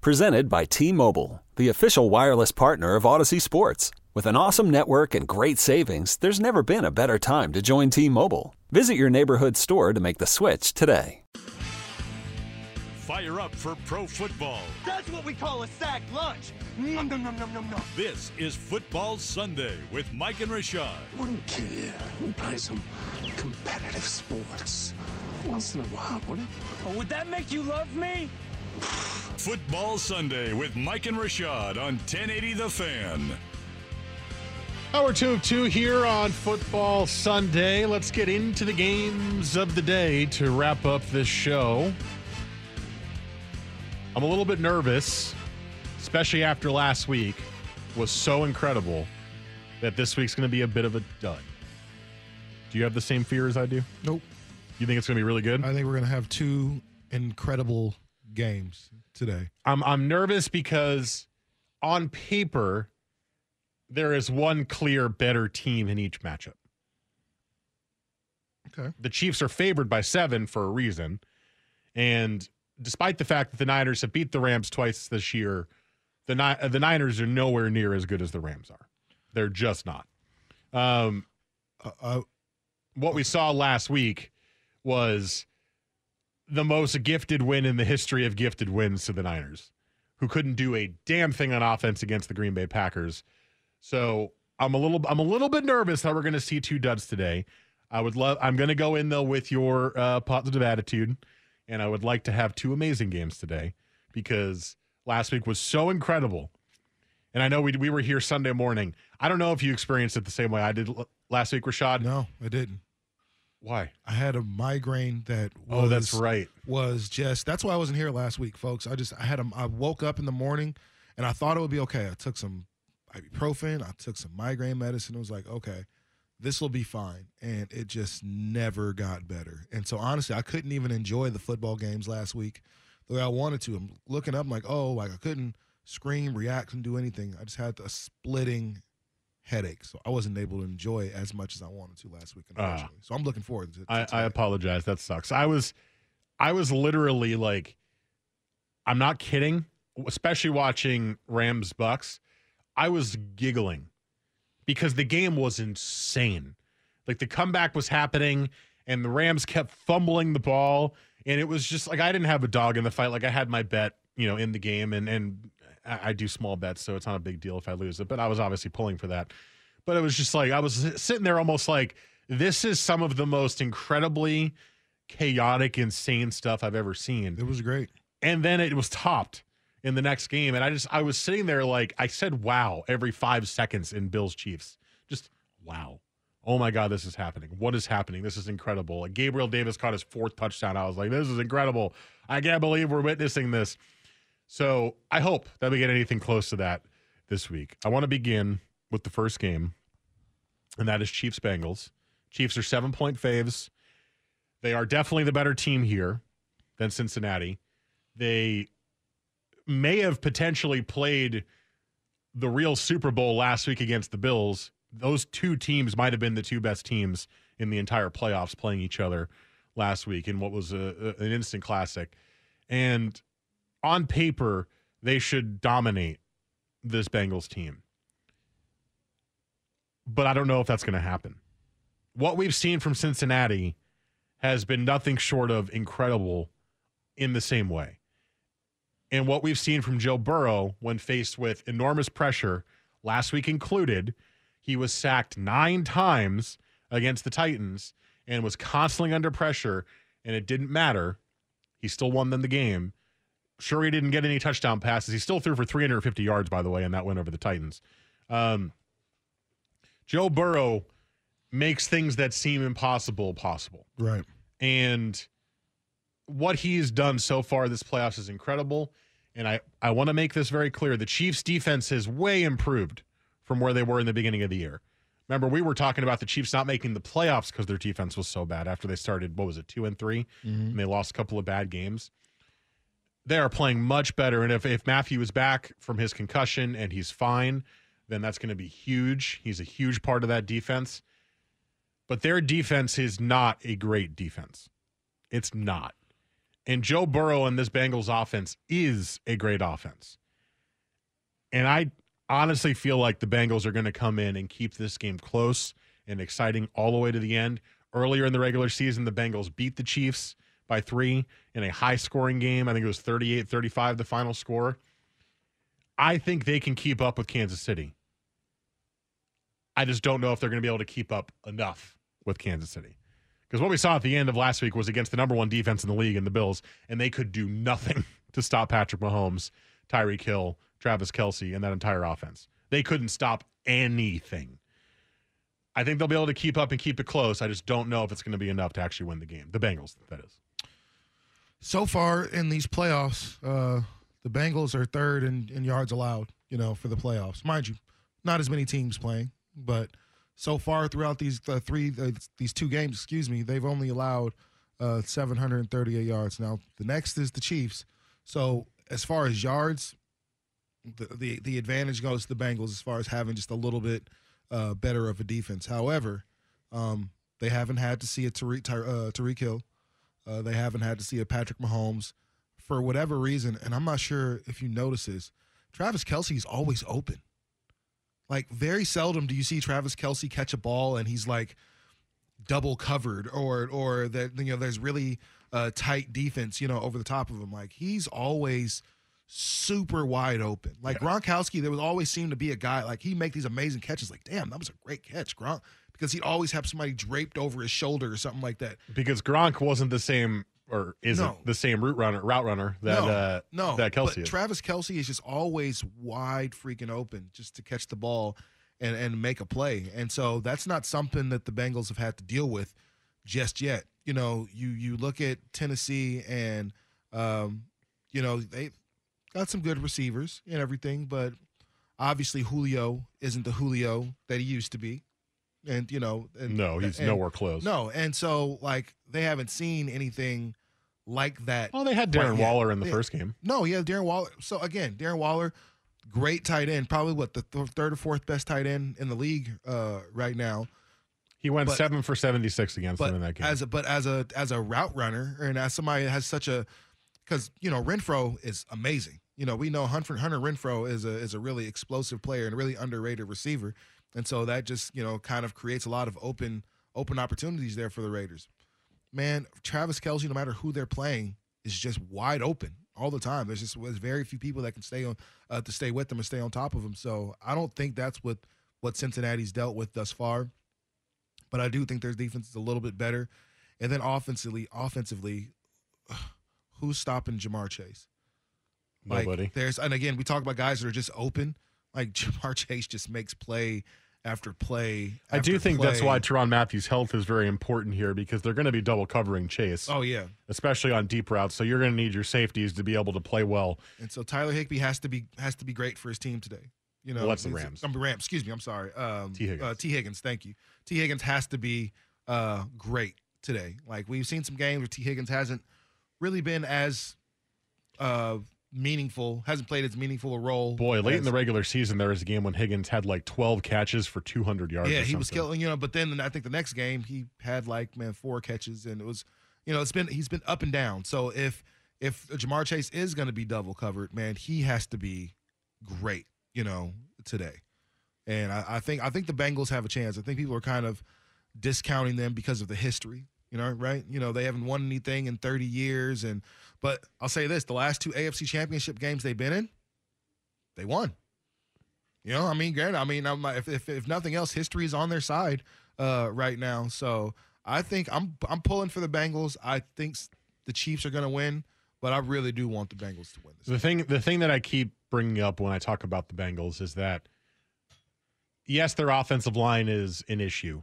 Presented by T Mobile, the official wireless partner of Audacy Sports. With an awesome network and great savings, there's never been a better time to join T Mobile. Visit your neighborhood store to make the switch today. Fire up for pro football. That's what we call a sack lunch. Nom, nom, nom, nom, nom, nom. This is Football Sunday with Mike and Rashad. Wouldn't kill you. We play some competitive sports. Once in a while, would it? Oh, would that make you love me? Football Sunday with Mike and Rashad on 1080 The Fan. Hour two of two here on Football Sunday. Let's get into the games of the day to wrap up this show. I'm a little bit nervous, especially after last week was so incredible that this week's going to be a bit of a dud. Do you have the same fear as I do? Nope. You think it's going to be really good? I think we're going to have two incredible games today. I'm I'm nervous because on paper there is one clear better team in each matchup. Okay. The Chiefs are favored by 7 for a reason. And despite the fact that the Niners have beat the Rams twice this year, the Ni- the Niners are nowhere near as good as the Rams are. They're just not. Um Uh, uh, what we saw last week was the most gifted win in the history of gifted wins to the Niners, who couldn't do a damn thing on offense against the Green Bay Packers. So I'm a little I'm a little bit nervous that we're going to see two duds today. I would love I'm going to go in though with your uh, positive attitude, and I would like to have two amazing games today because last week was so incredible. And I know we we were here Sunday morning. I don't know if you experienced it the same way I did last week, Rashad. no, I didn't. Why? I had a migraine that was, Oh, that's right. was just that's why I wasn't here last week, folks. I just I had a I woke up in the morning and I thought it would be okay. I took some ibuprofen, I took some migraine medicine. It was like, okay, this will be fine. And it just never got better. And so honestly, I couldn't even enjoy the football games last week the way I wanted to. I'm looking up I'm like, oh, like I couldn't scream, react, and do anything. I just had a splitting headache. So I wasn't able to enjoy it as much as I wanted to last week, ah. unfortunately. so I'm looking forward to, to I, I apologize. That sucks. I was, I was literally like, I'm not kidding. Especially watching Rams Bucks, I was giggling because the game was insane. Like the comeback was happening, and the Rams kept fumbling the ball, and it was just like I didn't have a dog in the fight. Like I had my bet, you know, in the game, and and I do small bets, so it's not a big deal if I lose it. But I was obviously pulling for that. But it was just like I was sitting there almost like this is some of the most incredibly chaotic, insane stuff I've ever seen. it was great. And then it was topped in the next game. And I just I was sitting there like I said wow every five seconds in Bills Chiefs. Just wow. Oh my God, this is happening. What is happening? This is incredible. Like Gabriel Davis caught his fourth touchdown. I was like, this is incredible. I can't believe we're witnessing this. So I hope that we get anything close to that this week. I want to begin with the first game, and that is Chiefs Bengals. Chiefs are seven point faves. They are definitely the better team here than Cincinnati. They may have potentially played the real Super Bowl last week against the Bills. Those two teams might have been the two best teams in the entire playoffs playing each other last week in what was a, a- an instant classic. And on paper, they should dominate this Bengals team. But I don't know if that's going to happen. What we've seen from Cincinnati has been nothing short of incredible in the same way. And what we've seen from Joe Burrow when faced with enormous pressure, last week included, he was sacked nine times against the Titans and was constantly under pressure, and it didn't matter. He still won them the game. Sure, he didn't get any touchdown passes. He still threw for 350 yards, by the way, in that win over the Titans. Um, Joe Burrow makes things that seem impossible possible. Right. And what he's done so far this playoffs is incredible. And I, I want to make this very clear. The Chiefs defense has way improved from where they were in the beginning of the year. Remember, we were talking about the Chiefs not making the playoffs because their defense was so bad after they started, what was it, two and 3 And they lost a couple of bad games. They are playing much better. And if, if Mathieu is back from his concussion and he's fine, then that's going to be huge. He's a huge part of that defense. But their defense is not a great defense. It's not. And Joe Burrow and this Bengals offense is a great offense. And I honestly feel like the Bengals are going to come in and keep this game close and exciting all the way to the end. Earlier in the regular season, the Bengals beat the Chiefs by three in a high scoring game. I think it was 38 35, the final score. I think they can keep up with Kansas City. I just don't know if they're going to be able to keep up enough with Kansas City. Because what we saw at the end of last week was against the number one defense in the league in the Bills, and they could do nothing to stop Patrick Mahomes, Tyreek Hill, Travis Kelce, and that entire offense. They couldn't stop anything. I think they'll be able to keep up and keep it close. I just don't know if it's going to be enough to actually win the game. The Bengals, that is. So far in these playoffs, uh, the Bengals are third in, in yards allowed, you know, for the playoffs. Mind you, not as many teams playing, but so far throughout these uh, three, uh, these two games, excuse me, they've only allowed uh, 738 yards. Now, the next is the Chiefs. So, as far as yards, the, the, the advantage goes to the Bengals as far as having just a little bit uh, better of a defense. However, um, they haven't had to see a Tyreek, Ty, uh, Tyreek Hill. Uh, they haven't had to see a Patrick Mahomes for whatever reason. And I'm not sure if you notice this. Travis Kelce is always open. Like, very seldom do you see Travis Kelce catch a ball and he's like double covered or, or that, you know, there's really uh, tight defense, you know, over the top of him. Like, he's always super wide open. Like Gronkowski, there would always seem to be a guy like he make these amazing catches. Like, damn, that was a great catch, Gronk, because he'd always have somebody draped over his shoulder or something like that. Because Gronk wasn't the same, or isn't No. the same route runner, route runner that no, uh, no, that Kelce but is. Travis Kelce is just always wide freaking open just to catch the ball and and make a play. And so that's not something that the Bengals have had to deal with just yet. You know, you you look at Tennessee and um, you know, they got some good receivers and everything, but obviously Julio isn't the Julio that he used to be. And you know, and, no, he's and- nowhere close. No, and so like they haven't seen anything like that. Oh, they had Darren yet. Waller in the Yeah. first game. No, yeah, Darren Waller. So again, Darren Waller, great tight end, probably what the th- third or fourth best tight end in the league uh, right now. He went But- seven for seventy six against them in that game. as a but as a as a route runner and as somebody that has such a because you know Renfrow is amazing. You know we know Hunter Hunter Renfrow is a is a really explosive player and a really underrated receiver, and so that just you know kind of creates a lot of open open opportunities there for the Raiders. Man, Travis Kelce, no matter who they're playing, is just wide open all the time. There's just there's very few people that can stay on uh, to stay with them and stay on top of them. So I don't think that's what what Cincinnati's dealt with thus far. But I do think their defense is a little bit better. And then offensively, offensively, who's stopping Ja'Marr Chase? Like, Nobody. There's and again, we talk about guys that are just open. Like Ja'Marr Chase just makes play after play. I do after think that's why Tyrann Mathieu's health is very important here because they're going to be double covering Chase, Oh yeah. especially on deep routes. So you're going to need your safeties to be able to play well. And so Tyler Higbee has to be has to be great for his team today. You know, Well, that's the Rams. I'm Rams. Excuse me. I'm sorry. Um, Tee Higgins. Uh, Tee Higgins. Thank you. Tee Higgins has to be uh, great today. Like we've seen some games where Tee Higgins hasn't really been as uh, meaningful, hasn't played as meaningful a role. Boy, late in the regular season, there was a game when Higgins had like 12 catches for 200 yards. Yeah, he was killing. You know, but then I think the next game he had like man four catches, and it was, you know, it's been he's been up and down. So if if Ja'Marr Chase is going to be double covered, man, he has to be great. You know, today, and I, I think I think the Bengals have a chance. I think people are kind of discounting them because of the history. You know, right? You know, they haven't won anything in 30 years, and but I'll say this: the last two AFC Championship games they've been in, they won. You know, I mean, granted, I mean, I'm, if, if if nothing else, history is on their side uh, right now. So I think I'm I'm pulling for the Bengals. I think the Chiefs are going to win, but I really do want the Bengals to win this. The thing, the thing that I keep bringing up when I talk about the Bengals is that yes, their offensive line is an issue,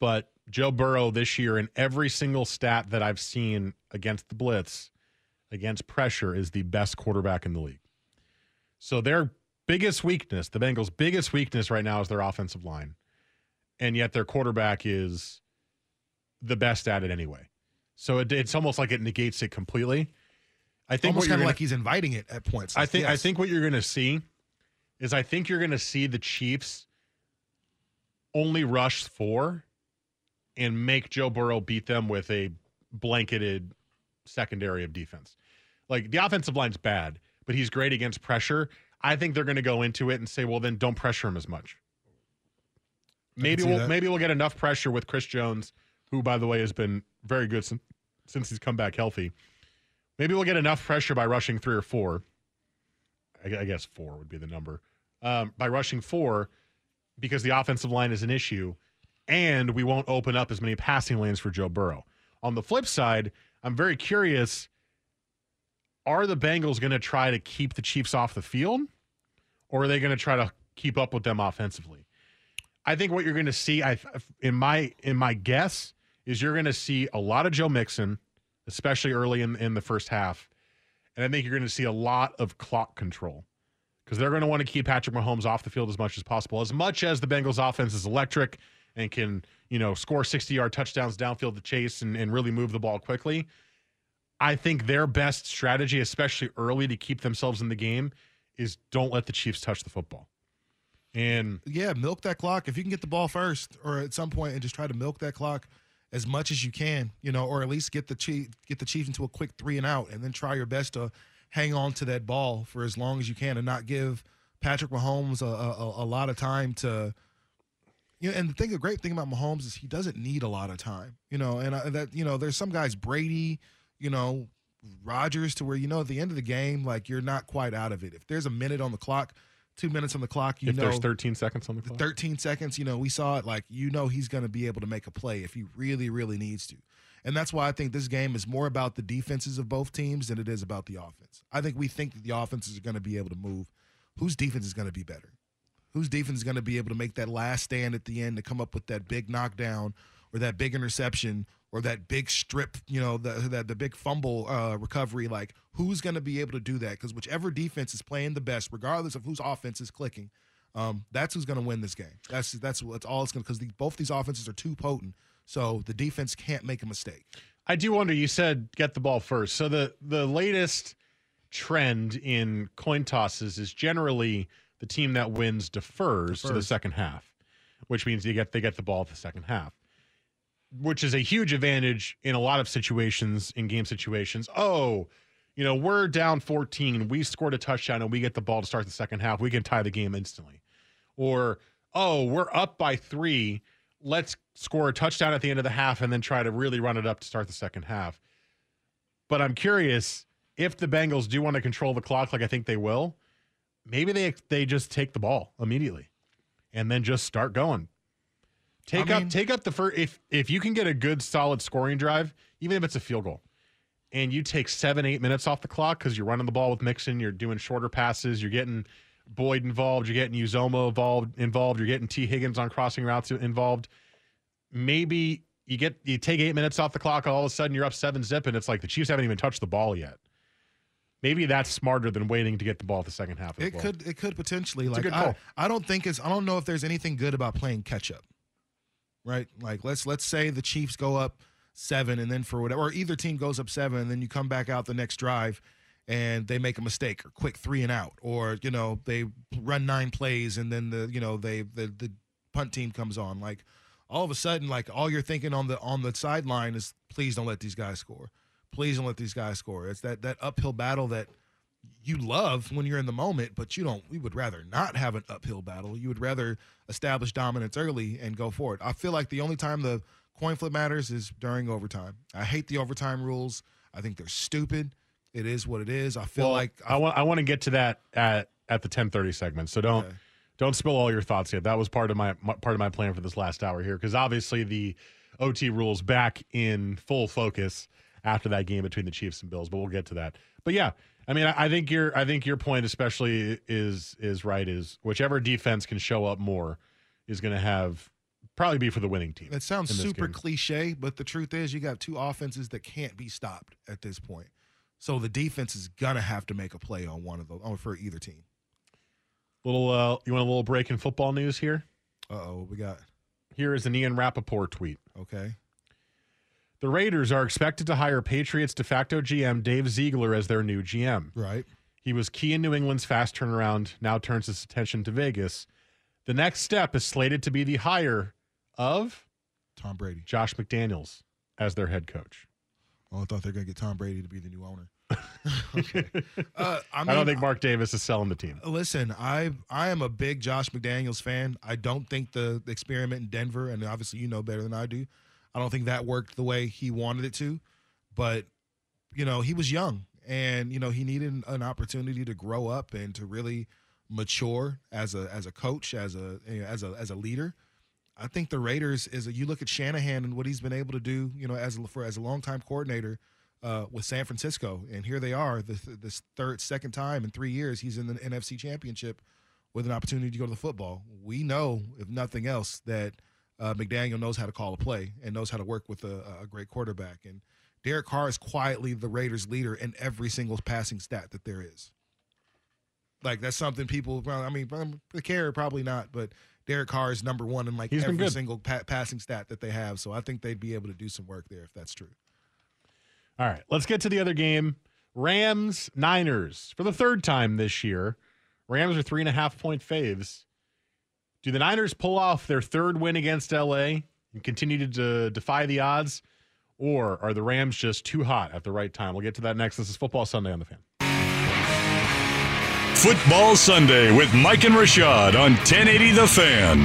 but Joe Burrow this year in every single stat that I've seen against the blitz against pressure is the best quarterback in the league. So their biggest weakness, the Bengals' biggest weakness right now is their offensive line. And yet their quarterback is the best at it anyway. So it, it's almost like it negates it completely. I think Almost kind of like he's inviting it at points. I think I think what you're going to see is I think you're going to see the Chiefs only rush four and make Joe Burrow beat them with a blanketed secondary of defense. Like the offensive line's bad, but he's great against pressure. I think they're going to go into it and say, "Well, then don't pressure him as much." Maybe we'll that. maybe we'll get enough pressure with Chris Jones, who by the way has been very good since since he's come back healthy. Maybe we'll get enough pressure by rushing three or four. I I guess four would be the number. Um, by rushing four, because the offensive line is an issue, and we won't open up as many passing lanes for Joe Burrow. On the flip side, I'm very curious are the Bengals going to try to keep the Chiefs off the field, or are they going to try to keep up with them offensively? I think what you're going to see, I in my in my guess, is you're going to see a lot of Joe Mixon, especially early in in the first half, and I think you're going to see a lot of clock control because they're going to want to keep Patrick Mahomes off the field as much as possible. As much as the Bengals offense is electric and can, you know, score 60 yard touchdowns downfield to chase and, and really move the ball quickly, I think their best strategy, especially early to keep themselves in the game, is don't let the Chiefs touch the football. And yeah, milk that clock. If you can get the ball first, or at some point, and just try to milk that clock as much as you can, you know, or at least get the chief get the Chiefs into a quick three and out, and then try your best to hang on to that ball for as long as you can, and not give Patrick Mahomes a, a, a lot of time to. You know, and the thing, the great thing about Mahomes is he doesn't need a lot of time. You know, and uh, I, that you know, there's some guys, Brady, you know, Rodgers, to where you know at the end of the game, like you're not quite out of it. If there's a minute on the clock, two minutes on the clock, you if know, there's 13 seconds on the clock, 13 seconds, you know, we saw it like you know he's going to be able to make a play if he really really needs to. And that's why I think this game is more about the defenses of both teams than it is about the offense. I think we think that the offenses are going to be able to move. Whose defense is going to be better? Whose defense is going to be able to make that last stand at the end to come up with that big knockdown or that big interception or that big strip, you know, the that the big fumble uh, recovery? Like, who's going to be able to do that? Because whichever defense is playing the best, regardless of whose offense is clicking, um, that's who's going to win this game. That's that's that's all it's going to because the, both these offenses are too potent. So the defense can't make a mistake. I do wonder. You said get the ball first. So the the latest trend in coin tosses is generally the team that wins defers, to the second half, which means you get they get the ball at the second half, which is a huge advantage in a lot of situations in game situations. Oh, you know we're down 14, we scored a touchdown, and we get the ball to start the second half. We can tie the game instantly, or oh we're up by three let's score a touchdown at the end of the half and then try to really run it up to start the second half. But I'm curious if the Bengals do want to control the clock like I think they will, maybe they they just take the ball immediately and then just start going. Take I up mean- take up the first if if you can get a good solid scoring drive, even if it's a field goal. And you take seven, eight minutes off the clock because you're running the ball with Mixon, you're doing shorter passes, you're getting Boyd involved, you're getting Uzomah involved, involved, you're getting Tee Higgins on crossing routes involved. Maybe you get you take eight minutes off the clock, all of a sudden you're up seven zip, and it's like the Chiefs haven't even touched the ball yet. Maybe that's smarter than waiting to get the ball at the second half. As It could it could potentially a like I. I don't think it's I don't know if there's anything good about playing catch up. Right? Like let's let's say the Chiefs go up 7 and then for whatever or either team goes up 7 and then you come back out the next drive and they make a mistake or quick 3 and out or you know they run 9 plays and then the you know they the the punt team comes on like all of a sudden like all you're thinking on the on the sideline is please don't let these guys score. Please don't let these guys score. It's that that uphill battle that you love when you're in the moment, but you don't. We would rather not have an uphill battle. You would rather establish dominance early and go forward. I feel like the only time the coin flip matters is during overtime. I hate the overtime rules. I think they're stupid. It is what it is. I feel Well, like I want I want to get to that at at the 10:30 segment. So don't Okay. don't spill all your thoughts yet. That was part of my, my part of my plan for this last hour here because obviously the OT rules back in full focus after that game between the Chiefs and Bills, but we'll get to that. But yeah, I mean, I, I think your I think your point especially is is right. Is whichever defense can show up more is going to have probably be for the winning team. It sounds super game. cliche, but the truth is, you got two offenses that can't be stopped at this point. So the defense is gonna have to make a play on one of those on for either team. Little, uh, you want a little break in football news here? Uh oh, what we got? Here is an Ian Rapoport tweet. Okay. The Raiders are expected to hire Patriots de facto GM Dave Ziegler as their new GM. Right. He was key in New England's fast turnaround, now turns his attention to Vegas. The next step is slated to be the hire of Tom Brady. Josh McDaniels as their head coach. Oh, I thought they're gonna get Tom Brady to be the new owner. okay. Uh, I, mean, I don't think Mark Davis is selling the team. Listen, I I am a big Josh McDaniels fan. I don't think the experiment in Denver, and obviously you know better than I do. I don't think that worked the way he wanted it to. But you know, he was young, and you know he needed an opportunity to grow up and to really mature as a as a coach, as a as a as a leader. I think the Raiders is a, you look at Shanahan and what he's been able to do, you know, as a, for as a longtime coordinator uh, with San Francisco, and here they are, this, this third, second time in three years, he's in the NFC Championship with an opportunity to go to the football. We know, if nothing else, that uh, McDaniel knows how to call a play and knows how to work with a, a great quarterback. And Derek Carr is quietly the Raiders' leader in every single passing stat that there is. Like that's something people. I mean, the care probably not, but Derek Carr is number one in like He's every single pa- passing stat that they have. So I think they'd be able to do some work there if that's true. All right, let's get to the other game. Rams Niners for the third time this year. Rams are three and a half point faves. Do the Niners pull off their third win against LA and continue to de- defy the odds, or are the Rams just too hot at the right time? We'll get to that next. This is Football Sunday on the Fan. Football Sunday with Mike and Rashad on 1080 The Fan.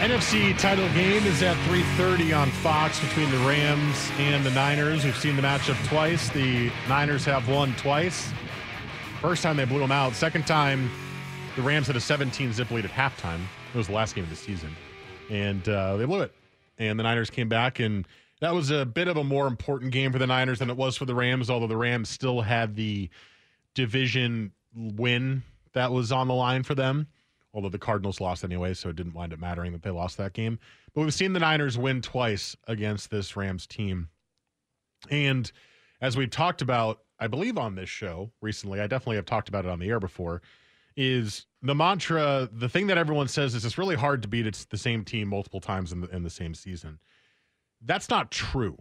NFC title game is at 3:30 on Fox between the Rams and the Niners. We've seen the matchup twice. The Niners have won twice. First time they blew them out. Second time, the Rams had a 17 zip lead at halftime. It was the last game of the season, and uh, they blew it. And the Niners came back, and that was a bit of a more important game for the Niners than it was for the Rams. Although the Rams still had the division win that was on the line for them although the Cardinals lost anyway, so it didn't wind up mattering that they lost that game. But we've seen the Niners win twice against this Rams team. And as we've talked about, I believe on this show recently, I definitely have talked about it on the air before, is the mantra, the thing that everyone says is it's really hard to beat it's the same team multiple times in the, in the same season. That's not true.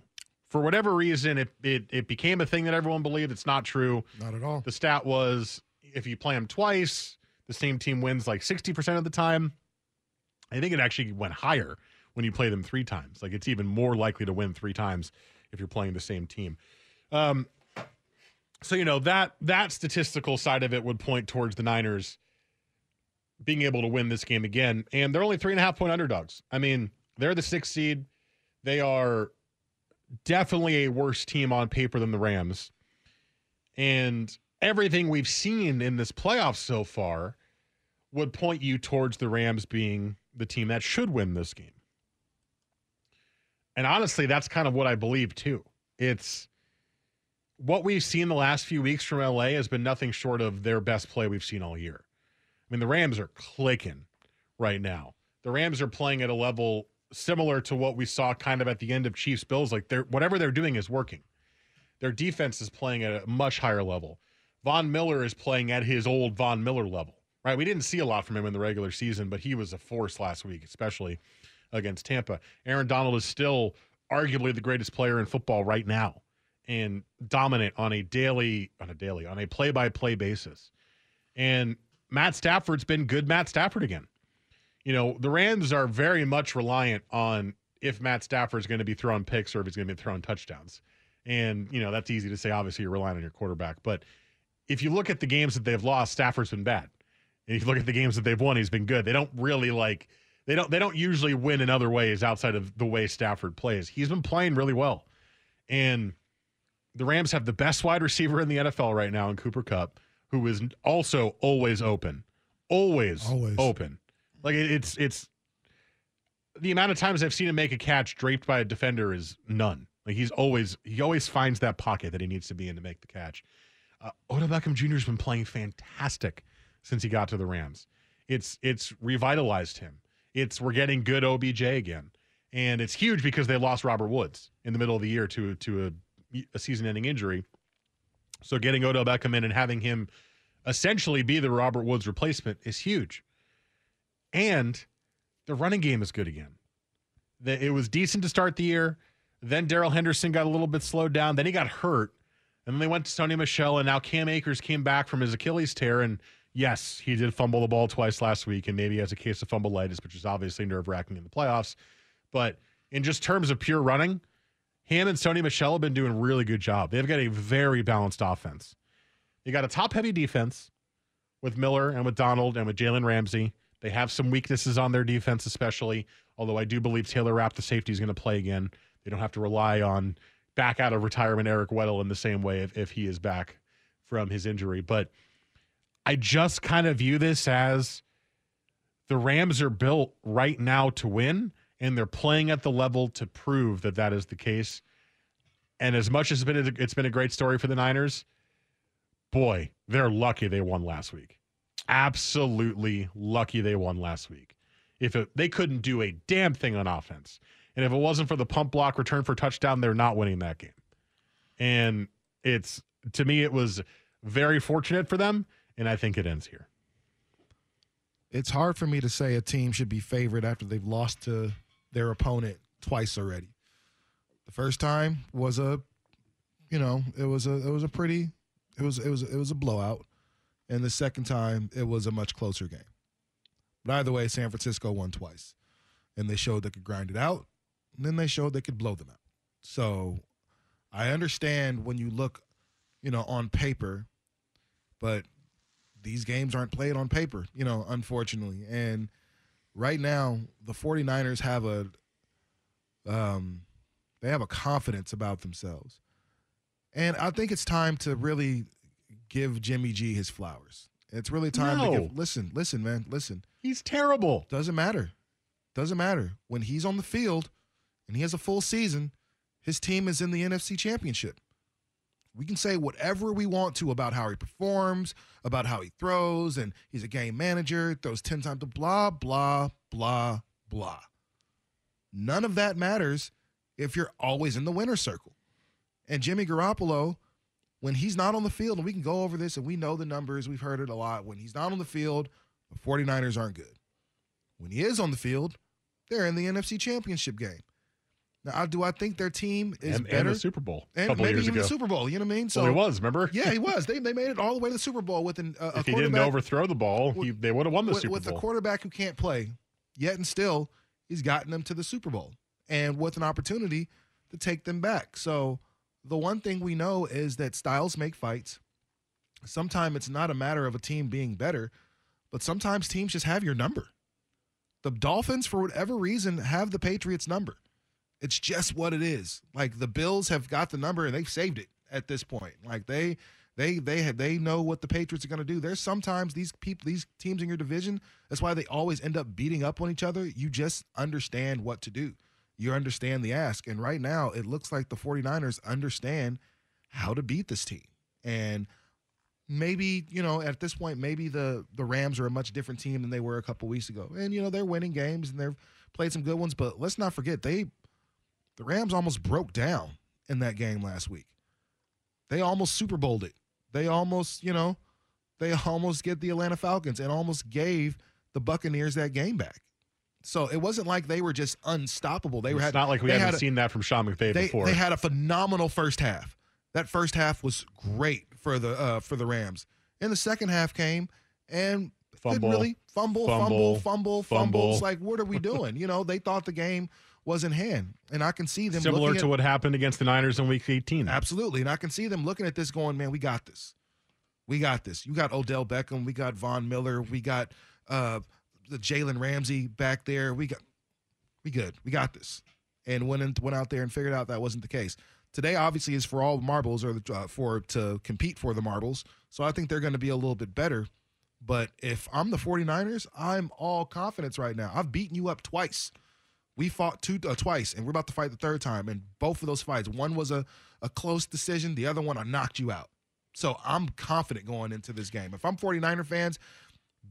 For whatever reason, it, it it became a thing that everyone believed. It's not true. Not at all. The stat was if you play them twice, the same team wins like 60% of the time. I think it actually went higher when you play them three times. Like it's even more likely to win three times if you're playing the same team. Um, so you know that that statistical side of it would point towards the Niners being able to win this game again, and they're only three and a half point underdogs. I mean, they're the sixth seed. They are definitely a worse team on paper than the Rams, and everything we've seen in this playoff so far would point you towards the Rams being the team that should win this game. And honestly, that's kind of what I believe too. It's what we've seen the last few weeks from LA has been nothing short of their best play we've seen all year. I mean, the Rams are clicking right now. The Rams are playing at a level similar to what we saw kind of at the end of Chiefs Bills. Like they're whatever they're doing is working. Their defense is playing at a much higher level. Von Miller is playing at his old Von Miller level, right? We didn't see a lot from him in the regular season, but he was a force last week, especially against Tampa. Aaron Donald is still arguably the greatest player in football right now and dominant on a daily, on a daily, on a play by play basis. And Matt Stafford's been good Matt Stafford again. You know, the Rams are very much reliant on if Matt Stafford's going to be throwing picks or if he's going to be throwing touchdowns. And, you know, that's easy to say. Obviously, you're relying on your quarterback. But if you look at the games that they've lost, Stafford's been bad. And if you look at the games that they've won, he's been good. They don't really like they don't they don't usually win in other ways outside of the way Stafford plays. He's been playing really well. And the Rams have the best wide receiver in the NFL right now in Cooper Kupp, who is also always open. Always, Always. open. Like it, it's it's the amount of times I've seen him make a catch draped by a defender is none. Like he's always he always finds that pocket that he needs to be in to make the catch. Uh, Odell Beckham Jr. has been playing fantastic since he got to the Rams. It's it's revitalized him. It's we're getting good OBJ again, and it's huge because they lost Robert Woods in the middle of the year to to a, a season-ending injury. So getting Odell Beckham in and having him essentially be the Robert Woods replacement is huge. And the running game is good again. It was decent to start the year. Then Darrell Henderson got a little bit slowed down. Then he got hurt. And then they went to Sony Michel, and now Cam Akers came back from his Achilles tear. And yes, he did fumble the ball twice last week, and maybe has a case of fumble fumbleitis, which is obviously nerve wracking in the playoffs. But in just terms of pure running, him and Sony Michel have been doing a really good job. They've got a very balanced offense. You got a top heavy defense with Miller and with Donald and with Jalen Ramsey. They have some weaknesses on their defense, especially, although I do believe Taylor Rapp, the safety, is going to play again. They don't have to rely on back out of retirement Eric Weddle in the same way if, if he is back from his injury. But I just kind of view this as the Rams are built right now to win, and they're playing at the level to prove that that is the case. And as much as it's been a, it's been a great story for the Niners, boy, they're lucky they won last week. Absolutely lucky they won last week. If it, they couldn't do a damn thing on offense, and if it wasn't for the pump block return for touchdown, they're not winning that game. And it's to me, it was very fortunate for them, and I think it ends here. It's hard for me to say a team should be favored after they've lost to their opponent twice already. The first time was a, you know, it was a it was a pretty, it was it was it was a blowout, and the second time it was a much closer game. But either way, San Francisco won twice, and they showed they could grind it out, and then they showed they could blow them out. So, I understand when you look, you know, on paper, but these games aren't played on paper, you know, unfortunately. And right now, the 49ers have a um they have a confidence about themselves. And I think it's time to really give Jimmy G his flowers. It's really time No. to give listen, listen, man, listen. He's terrible. Doesn't matter. Doesn't matter. When he's on the field and he has a full season, his team is in the NFC Championship. We can say whatever we want to about how he performs, about how he throws, and he's a game manager, throws 10 times, blah, blah, blah, blah. None of that matters if you're always in the winner's circle. And Jimmy Garoppolo, when he's not on the field, and we can go over this and we know the numbers, we've heard it a lot. When he's not on the field, the 49ers aren't good. When he is on the field, they're in the NFC Championship game. Now, do I think their team is and, better? and the Super Bowl and couple maybe years even ago. the Super Bowl. You know what I mean? So well, he was. Remember? yeah, he was. They they made it all the way to the Super Bowl with an, uh, a if he didn't overthrow the ball, he, they would have won the with, Super with Bowl. With a quarterback who can't play. Yet and still, he's gotten them to the Super Bowl, and with an opportunity to take them back. So the one thing we know is that styles make fights. Sometimes it's not a matter of a team being better, but sometimes teams just have your number. The Dolphins, for whatever reason, have the Patriots' number. It's just what it is. Like the Bills have got the number and they've saved it at this point. Like they they they have, they know what the Patriots are going to do. There's sometimes these people these teams in your division, that's why they always end up beating up on each other. You just understand what to do. You understand the ask. And right now, it looks like the 49ers understand how to beat this team. And maybe, you know, at this point maybe the the Rams are a much different team than they were a couple weeks ago. And you know, they're winning games and they've played some good ones, but let's not forget they the Rams almost broke down in that game last week. They almost Super Bowled it. They almost, you know, they almost get the Atlanta Falcons and almost gave the Buccaneers that game back. So it wasn't like they were just unstoppable. They were it's had, not like we haven't had a- seen that from Sean McVay they, before. they had a phenomenal first half. That first half was great for the uh, for the Rams. And the second half came and didn't Fumble, really fumble, fumble, fumble, fumble, fumble. fumbles. Like, what are we doing? you know, they thought the game was in hand, and I can see them Similar looking to at, what happened against the Niners in Week 18. Absolutely. And I can see them looking at this going, man, we got this. We got this. You got Odell Beckham. We got Von Miller. We got uh, the Jalen Ramsey back there. We got, we good. We got this. And went in, went out there and figured out that wasn't the case. Today, obviously, is for all marbles or the, uh, for to compete for the marbles. So I think they're going to be a little bit better. But if I'm the 49ers, I'm all confidence right now. I've beaten you up twice. We fought two uh, twice, and we're about to fight the third time. And both of those fights, one was a, a close decision. The other one, I knocked you out. So I'm confident going into this game. If I'm 49er fans,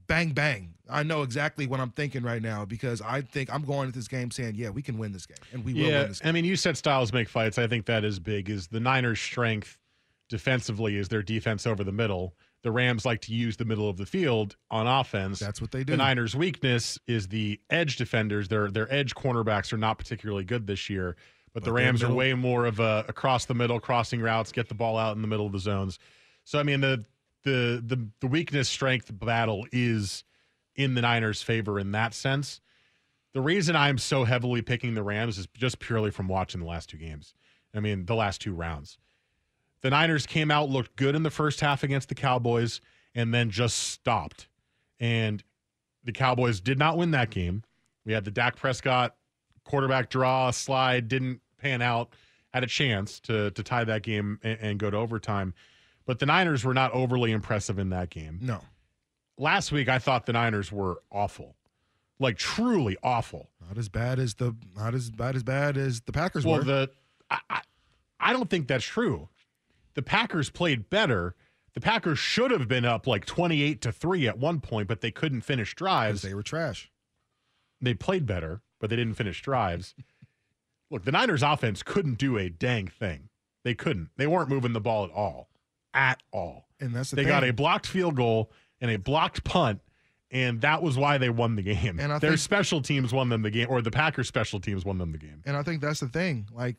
bang, bang. I know exactly what I'm thinking right now because I think I'm going into this game saying, yeah, we can win this game. And we will win this game. I mean, you said styles make fights. I think that is big. Is the Niners' strength defensively is their defense over the middle. The Rams like to use the middle of the field on offense. That's what they do. The Niners' weakness is the edge defenders. Their their edge cornerbacks are not particularly good this year, but, the But Rams are way more of a across the middle, crossing routes, get the ball out in the middle of the zones. So I mean the the the the weakness strength battle is in the Niners' favor in that sense. The reason I'm so heavily picking the Rams is just purely from watching the last two games. I mean, the last two rounds. The Niners came out, looked good in the first half against the Cowboys, and then just stopped. And the Cowboys did not win that game. We had the Dak Prescott quarterback draw, slide, didn't pan out, had a chance to to tie that game and, and go to overtime. But the Niners were not overly impressive in that game No, last week I thought the Niners were awful. Like truly awful. not as bad as the not as bad as bad as the Packers Well, were. the I, I I don't think that's true. The Packers played better. The Packers should have been up like 28 to 3 at one point, but they couldn't finish drives. they were trash. They played better, but they didn't finish drives. Look, the Niners offense couldn't do a dang thing. They couldn't. They weren't moving the ball at all. At all. And that's the they thing. got a blocked field goal and a blocked punt, and that was why they won the game. And I Their think- special teams won them the game, or the Packers' special teams won them the game. and I think that's the thing. Like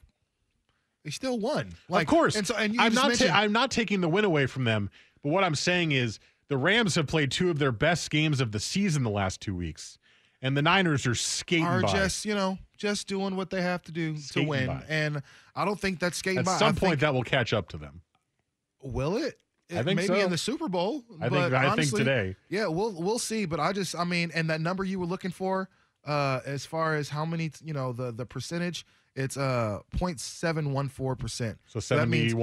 they still won. Like of course, And so and I'm not. mentioned, I'm not taking the win away from them. But what I'm saying is the Rams have played two of their best games of the season the last two weeks, and the Niners are skating are by. just you know just doing what they have to do Skating to win. by. And I don't think that's skating At by. At some I point, think, that will catch up to them. will it? I think maybe so. in the Super Bowl. I but think. I think honestly, today. Yeah, we'll we'll see. But I just I mean, and that number you were looking for, uh, as far as how many you know the the percentage, it's uh 0.714 percent. So that means-.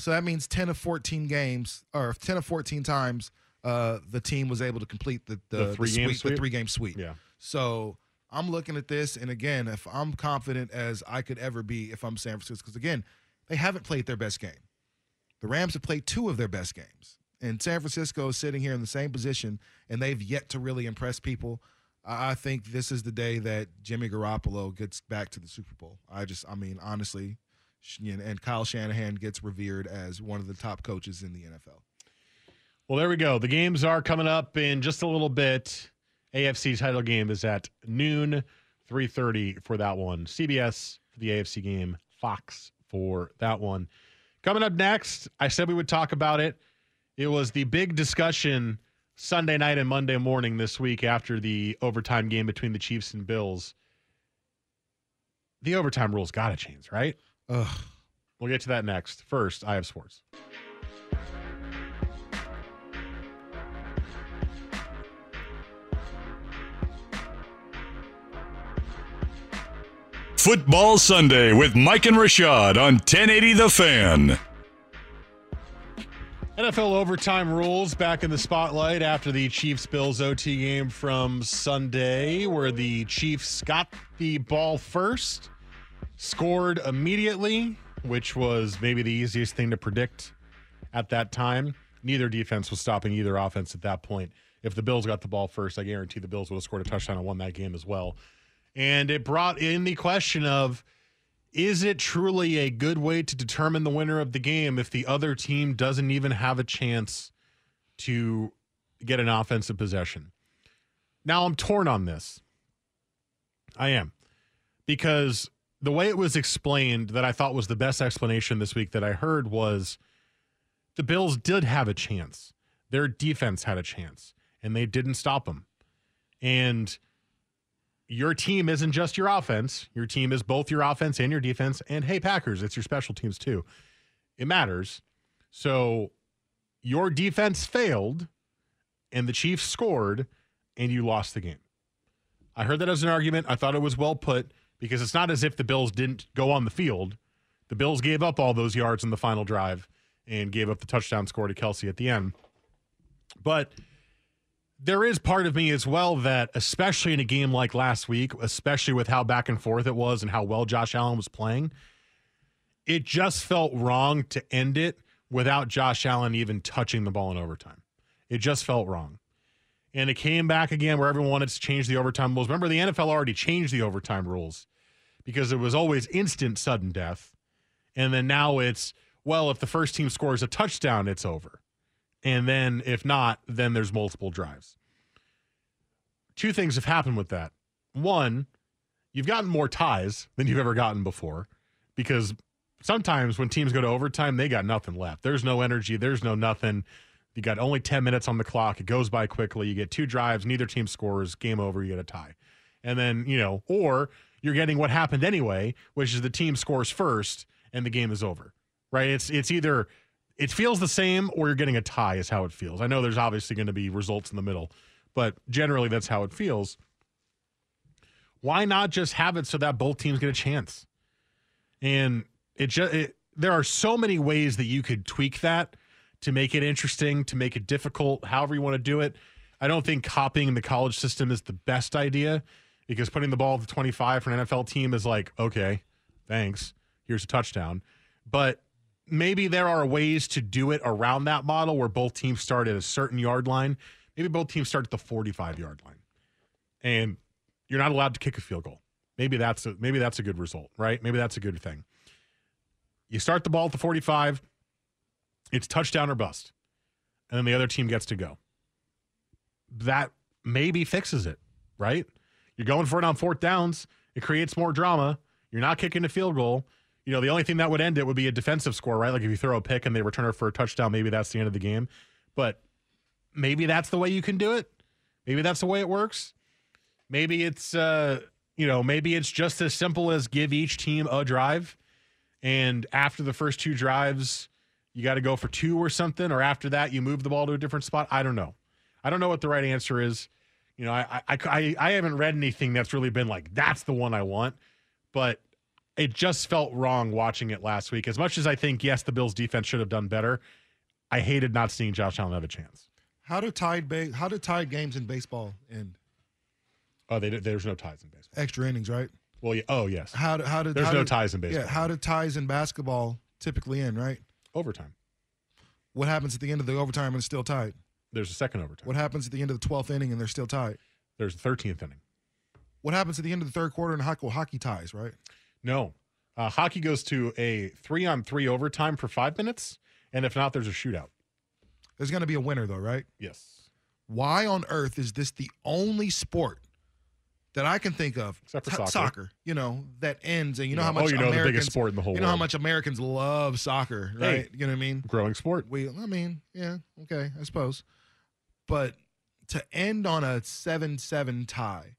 So that means 10 of 14 games, or 10 of 14 times, uh, the team was able to complete the the, The sweep, sweep? the three game sweep. Yeah. So I'm looking at this, and again, if I'm confident as I could ever be if I'm San Francisco, because again, they haven't played their best game. The Rams have played two of their best games, and San Francisco is sitting here in the same position, and they've yet to really impress people. I think this is the day that Jimmy Garoppolo gets back to the Super Bowl. I just, I mean, honestly, and Kyle Shanahan gets revered as one of the top coaches in the NFL. Well, there we go. The games are coming up in just a little bit. AFC title game is at noon, 3:30 for that one. CBS for the AFC game, Fox for that one. Coming up next, I said we would talk about it. It was the big discussion Sunday night and Monday morning this week after the overtime game between the Chiefs and Bills. The overtime rules got to change, right? Ugh. We'll get to that next. First, I have sports. Football Sunday with Mike and Rashad on 1080 The Fan. NFL overtime rules back in the spotlight after the Chiefs Bills OT game from Sunday, where the Chiefs got the ball first, scored immediately, which was maybe the easiest thing to predict at that time. Neither defense was stopping either offense at that point. If the Bills got the ball first, I guarantee the Bills would have scored a touchdown and won that game as well. And it brought in the question of is it truly a good way to determine the winner of the game if the other team doesn't even have a chance to get an offensive possession? Now I'm torn on this. I am. Because the way it was explained that I thought was the best explanation this week that I heard was the Bills did have a chance. Their defense had a chance and they didn't stop them. And your team isn't just your offense. Your team is both your offense and your defense. And hey, Packers, it's your special teams too. It matters. So your defense failed and the Chiefs scored and you lost the game. I heard that as an argument. I thought it was well put because it's not as if the Bills didn't go on the field. The Bills gave up all those yards in the final drive and gave up the touchdown score to Kelce at the end. But there is part of me as well that, especially in a game like last week, especially with how back and forth it was and how well Josh Allen was playing, it just felt wrong to end it without Josh Allen even touching the ball in overtime. It just felt wrong. And it came back again where everyone wanted to change the overtime rules. Remember, the NFL already changed the overtime rules because it was always instant sudden death. And then now it's, well, if the first team scores a touchdown, it's over. And then if not, then there's multiple drives. Two things have happened with that. One, you've gotten more ties than you've ever gotten before because sometimes when teams go to overtime, they got nothing left. There's no energy, there's no nothing. You got only 10 minutes on the clock. It goes by quickly. You get two drives, neither team scores, game over, you get a tie. And then, you know, or you're getting what happened anyway, which is the team scores first and the game is over. Right? It's it's either it feels the same or you're getting a tie is how it feels. I know there's obviously going to be results in the middle, but generally that's how it feels. Why not just have it so that both teams get a chance? And it just it, there are so many ways that you could tweak that to make it interesting, to make it difficult, however you want to do it. I don't think copying the college system is the best idea because putting the ball at the 25 for an NFL team is like, okay, thanks. Here's a touchdown. But maybe there are ways to do it around that model where both teams start at a certain yard line. Maybe both teams start at the 45 yard line. And you're not allowed to kick a field goal. Maybe that's a maybe that's a good result, right? Maybe that's a good thing. You start the ball at the 45, it's touchdown or bust. And then the other team gets to go. That maybe fixes it, right? You're going for it on fourth downs. It creates more drama. You're not kicking a field goal. You know, the only thing that would end it would be a defensive score, right? Like if you throw a pick and they return it for a touchdown, maybe that's the end of the game. But maybe that's the way you can do it. Maybe that's the way it works. Maybe it's uh, you know, maybe it's just as simple as give each team a drive and after the first two drives, you got to go for two or something, or after that, you move the ball to a different spot. I don't know. I don't know what the right answer is. You know, I, I, I, I haven't read anything that's really been like, that's the one I want. But it just felt wrong watching it last week. As much as I think, yes, the Bills defense should have done better, I hated not seeing Josh Allen have a chance. How do tied ba- how do tied games in baseball end? Oh, they, there's no ties in baseball. Extra innings, right? Well, yeah, oh, yes. How do, how did There's how no did- ties in baseball. Yeah, how do ties in basketball typically end, right? Overtime. What happens at the end of the overtime and it's still tied? There's a second overtime. What happens at the end of the 12th inning and they're still tied? There's a 13th inning. What happens at the end of the third quarter in hockey? Well, hockey ties, right? No. Uh, hockey goes to a three on three overtime for five minutes. And if not, there's a shootout. There's going to be a winner, though, right? Yes. Why on earth is this the only sport that I can think of, Except for t- soccer. you know, that ends, and you, know, how much oh, you know the biggest Americans, sport in the whole you know how much Americans love soccer, right? Hey. You know what I mean? Growing sport. We, I mean, yeah, okay, I suppose, but to end on a seven-seven tie,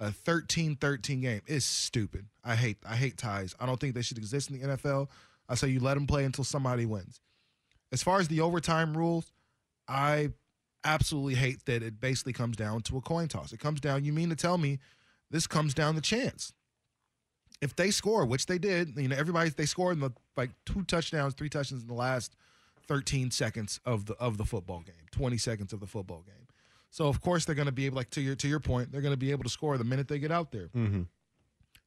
a 13-13 game is stupid. I hate, I hate ties. I don't think they should exist in the NFL. I say you let them play until somebody wins. As far as the overtime rules, I absolutely hate that it basically comes down to a coin toss. It comes down, you mean to tell me this comes down to chance. If they score, which they did, you know, everybody they scored in the like two touchdowns, three touchdowns in the last 13 seconds of the of the football game, 20 seconds of the football game. So of course they're going to be able like to your to your point, they're going to be able to score the minute they get out there. Mm-hmm.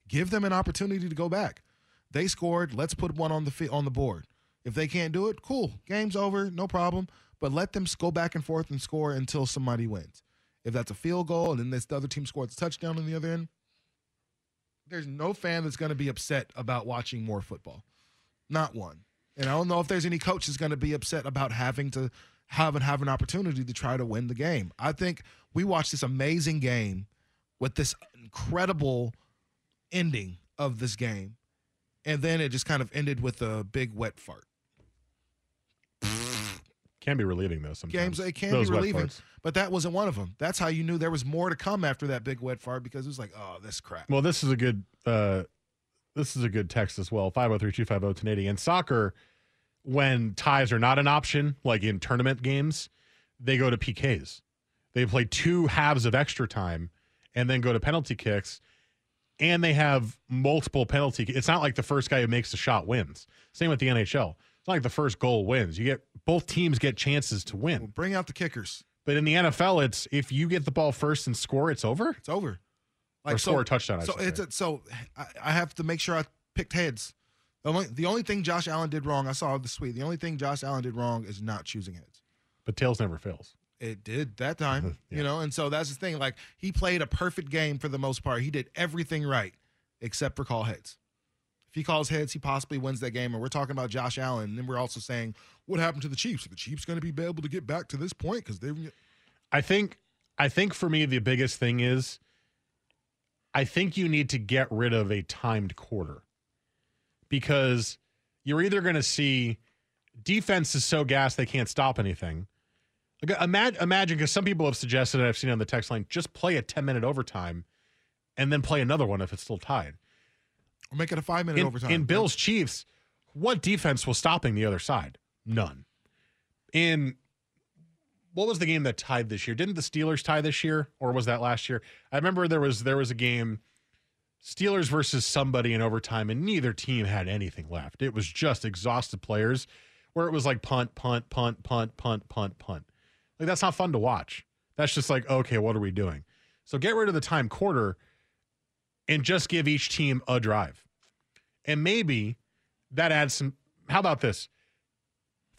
Give them an opportunity to go back. They scored, let's put one on the fi- on the board. If they can't do it, cool. Game's over, no problem. But let them go back and forth and score until somebody wins. If that's a field goal and then this the other team scores a touchdown on the other end, there's no fan that's going to be upset about watching more football. Not one. And I don't know if there's any coach that's going to be upset about having to have and have an opportunity to try to win the game. I think we watched this amazing game with this incredible ending of this game. And then it just kind of ended with a big wet fart. Can be relieving though sometimes. Games it can Those be relieving, but that wasn't one of them. That's how you knew there was more to come after that big wet fart because it was like, oh, this crap. Well, this is a good uh this is a good text as well. 503-250-1080. In soccer, when ties are not an option, like in tournament games, they go to PKs. They play two halves of extra time and then go to penalty kicks. And they have multiple penalty. It's not like the first guy who makes the shot wins. Same with the NHL. It's not like the first goal wins. You get both teams get chances to Well, win. bring out the kickers. But in the NFL, it's if you get the ball first and score, it's over. It's over. Or score a touchdown, I so it's a, so I, I have to make sure I picked heads. The only, the only thing Josh Allen did wrong, I saw the tweet. The only thing Josh Allen did wrong is not choosing heads. But tails never fails. It did that time, Yeah. you know, and so that's the thing. Like he played a perfect game for the most part. He did everything right except for call heads. If he calls heads, he possibly wins that game. And we're talking about Josh Allen. And then we're also saying, what happened to the Chiefs? Are the Chiefs going to be able to get back to this point? Because they've. I think I think for me the biggest thing is I think you need to get rid of a timed quarter because you're either going to see defense is so gassed they can't stop anything. Like, imagine, imagine because some people have suggested, and I've seen on the text line, just play a 10 minute overtime and then play another one if it's still tied. Or make it a five minute In, overtime. in Bills Chiefs, what defense was stopping the other side? None. In what was the game that tied this year? Didn't the Steelers tie this year, or was that last year? I remember there was there was a game, Steelers versus somebody in overtime, and neither team had anything left. It was just exhausted players, where it was like punt, punt, punt, punt, punt, punt, punt. Like that's not fun to watch. That's just like okay, what are we doing? So get rid of the time quarter, and just give each team a drive, and maybe that adds some. How about this?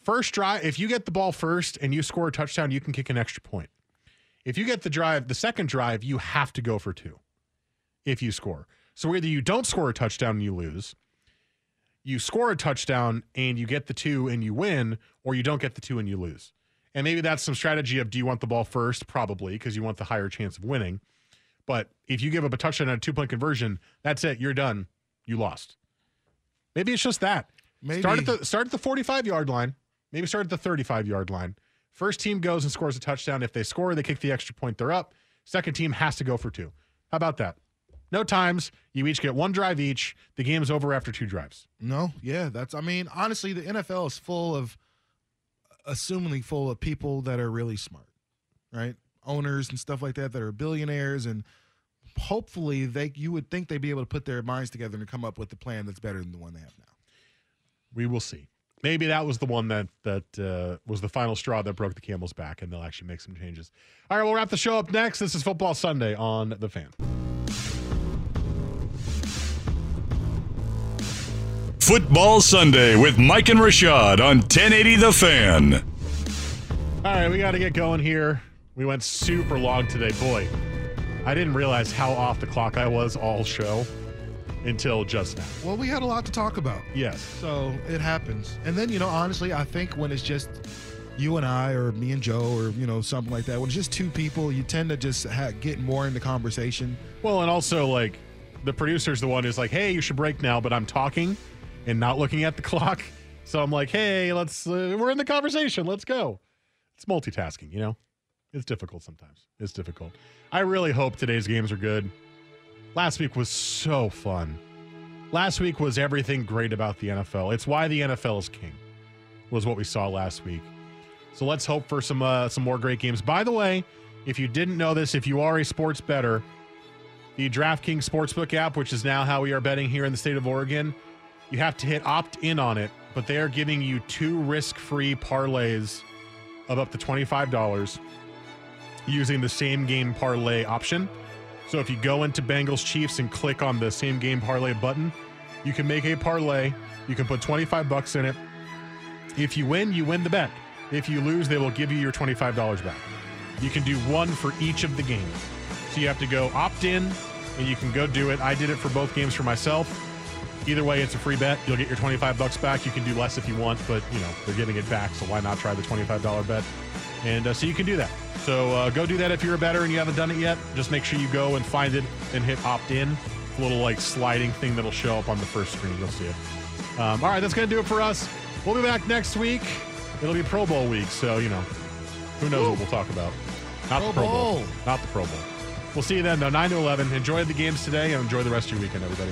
First drive, if you get the ball first and you score a touchdown, you can kick an extra point. If you get the drive, the second drive, you have to go for two if you score. So either you don't score a touchdown and you lose, you score a touchdown and you get the two and you win, or you don't get the two and you lose. And maybe that's some strategy of do you want the ball first? Probably, because you want the higher chance of winning. But if you give up a touchdown and a two point conversion, that's it. You're done. You lost. Maybe it's just that. Maybe. Start at the start at the 45 yard line. Maybe start at the 35 yard line. First team goes and scores a touchdown. If they score, they kick the extra point. They're up. Second team has to go for two. How about that? No times. You each get one drive each. The game's over after two drives. No, yeah, that's. I mean, honestly, the NFL is full of, assumingly full of people that are really smart, right? Owners and stuff like that that are billionaires, and hopefully they, you would think they'd be able to put their minds together and come up with a plan that's better than the one they have now. We will see. Maybe that was the one that that uh, was the final straw that broke the camel's back, and they'll actually make some changes. All right, we'll wrap the show up next. This is Football Sunday on the Fan. Football Sunday with Mike and Rashad on 1080 The Fan. All right, we got to get going here. We went super long today. Boy, I didn't realize how off the clock I was all show until just now. Well, we had a lot to talk about. Yes. So it happens. And then, you know, honestly, I think when it's just you and I or me and Joe or, you know, something like that, when it's just two people, you tend to just ha- get more into conversation. Well, and also like the producer's the one who's like, "Hey, you should break now," but I'm talking and not looking at the clock. So I'm like, "Hey, let's uh, we're in the conversation. Let's go." It's multitasking, you know. It's difficult sometimes. It's difficult. I really hope today's games are good. Last week was so fun. Last week was everything great about the NFL. It's why the NFL is king. Was what we saw last week. So let's hope for some uh, some more great games. By the way, if you didn't know this, if you are a sports bettor, the DraftKings Sportsbook app, which is now how we are betting here in the state of Oregon, you have to hit opt in on it, but they are giving you two risk free parlays of up to $25 using the same game parlay option. So if you go into Bengals Chiefs and click on the same game parlay button, you can make a parlay. You can put 25 bucks in it. If you win, you win the bet. If you lose, they will give you your $25 back. You can do one for each of the games. So you have to go opt in and you can go do it. I did it for both games for myself. Either way, it's a free bet. You'll get your 25 bucks back. You can do less if you want, but you know, they're getting it back, so why not try the $25 bet? And uh, so you can do that. So uh, go do that if you're a bettor and you haven't done it yet. Just make sure you go and find it and hit opt in. A little like sliding thing that'll show up on the first screen. You'll see it. Um, all right, that's going to do it for us. We'll be back next week. It'll be Pro Bowl week, so you know, who knows what we'll talk about. Not Pro the Pro Bowl. Bowl. Not the Pro Bowl. We'll see you then, though. 9 to 11. Enjoy the games today and enjoy the rest of your weekend, everybody.